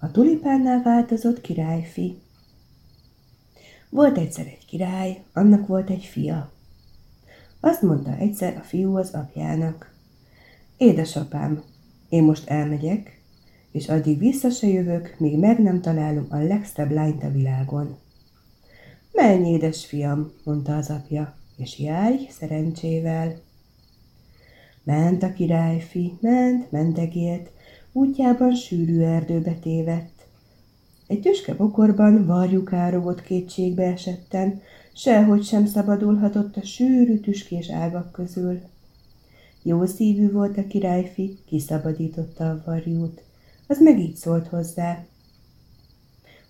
A tulipánnál változott királyfi. Volt egyszer egy király, annak volt egy fia. Azt mondta egyszer a fiú az apjának. Édesapám, én most elmegyek, és addig vissza se jövök, míg meg nem találom a legszebb lányt a világon. Menj, édes fiam, mondta az apja, és járj szerencsével. Ment a királyfi, ment, mentegélt, útjában sűrű erdőbe tévedt. Egy tüske bokorban varjuk árogott kétségbe esetten, sehogy sem szabadulhatott a sűrű tüskés ágak közül. Jó szívű volt a királyfi, kiszabadította a varjút. Az meg így szólt hozzá.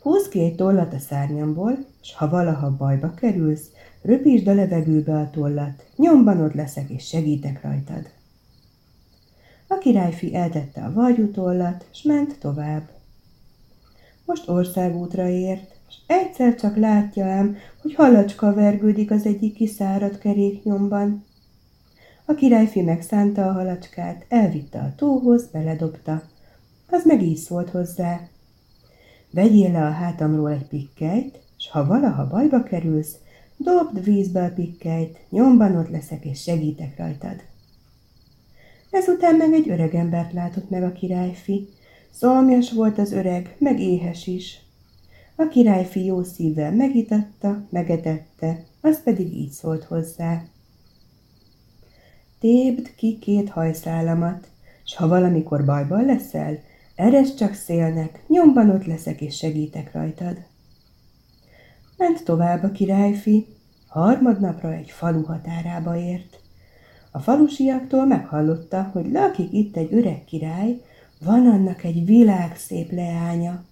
Húz egy tollat a szárnyamból, s ha valaha bajba kerülsz, röpítsd a levegőbe a tollat, nyomban ott leszek és segítek rajtad. A királyfi eltette a varjútollat, s ment tovább. Most országútra ért, és egyszer csak látja ám, hogy halacska vergődik az egyik kiszáradt keréknyomban. A királyfi megszánta a halacskát, elvitte a tóhoz, beledobta. Az meg így szólt hozzá. Vegyél le a hátamról egy pikkelyt, s ha valaha bajba kerülsz, dobd vízbe a pikkelyt, nyomban ott leszek és segítek rajtad. Ezután meg egy öreg embert látott meg a királyfi. Szomjas volt az öreg, meg éhes is. A királyfi jó szívvel megitatta, megetette, az pedig így szólt hozzá. Tépd ki két hajszálamat, s ha valamikor bajban leszel, eres csak szélnek, nyomban ott leszek és segítek rajtad. Ment tovább a királyfi, harmadnapra egy falu határába ért. A falusiaktól meghallotta, hogy lakik itt egy öreg király, van annak egy világszép leánya.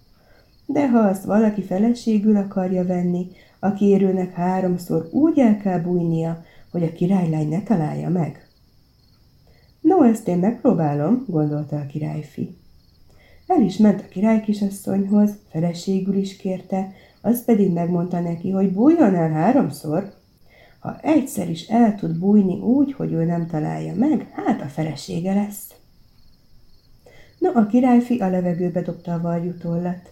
De ha azt valaki feleségül akarja venni, a kérőnek háromszor úgy el kell bújnia, hogy a királylány ne találja meg. No, ezt én megpróbálom, gondolta a királyfi. El is ment a király kisasszonyhoz, feleségül is kérte, az pedig megmondta neki, hogy bújjon el háromszor, ha egyszer is el tud bújni úgy, hogy ő nem találja meg, hát a felesége lesz. No, a királyfi a levegőbe dobta a varjutollat.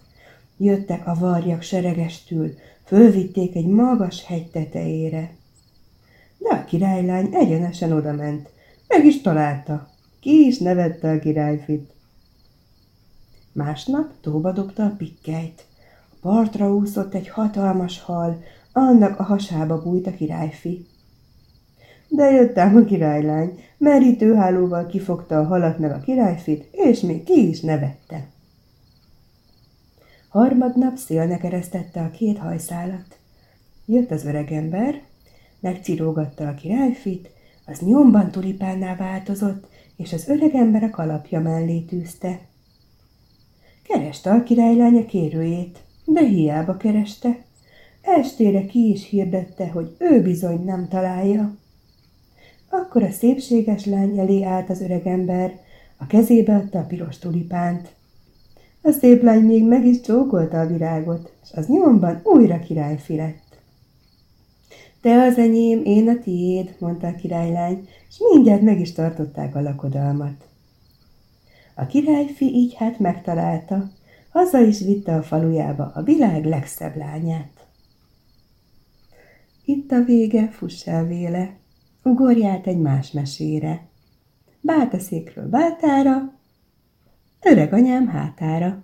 Jöttek a varjak seregestül, fölvitték egy magas hegy tetejére. De a királylány egyenesen odament, meg is találta. Ki is nevette a királyfit. Másnap tóba dobta a pikkelyt. A partra úszott egy hatalmas hal, annak a hasába bújt a királyfi. De jött ám a királylány, merítőhálóval kifogta a halat meg a királyfit, és még ki is nevette. Harmadnap szélnek eresztette a két hajszálat. Jött az öregember, megcirógatta a királyfit, az nyomban tulipánná változott, és az öregember a kalapja mellé tűzte. Kereste a királylány a kérőjét, de hiába kereste. Estére ki is hirdette, hogy ő bizony nem találja. Akkor a szépséges lány elé állt az öregember, a kezébe adta a piros tulipánt. A szép lány még meg is csókolta a virágot, és az nyomban újra királyfi lett. Te az enyém, én a tiéd, mondta a királylány, és mindjárt meg is tartották a lakodalmat. A királyfi így hát megtalálta, haza is vitte a falujába a világ legszebb lányát. Itt a vége, fuss el véle, ugorját egy más mesére. Báltaszékről báltára, öreg anyám hátára.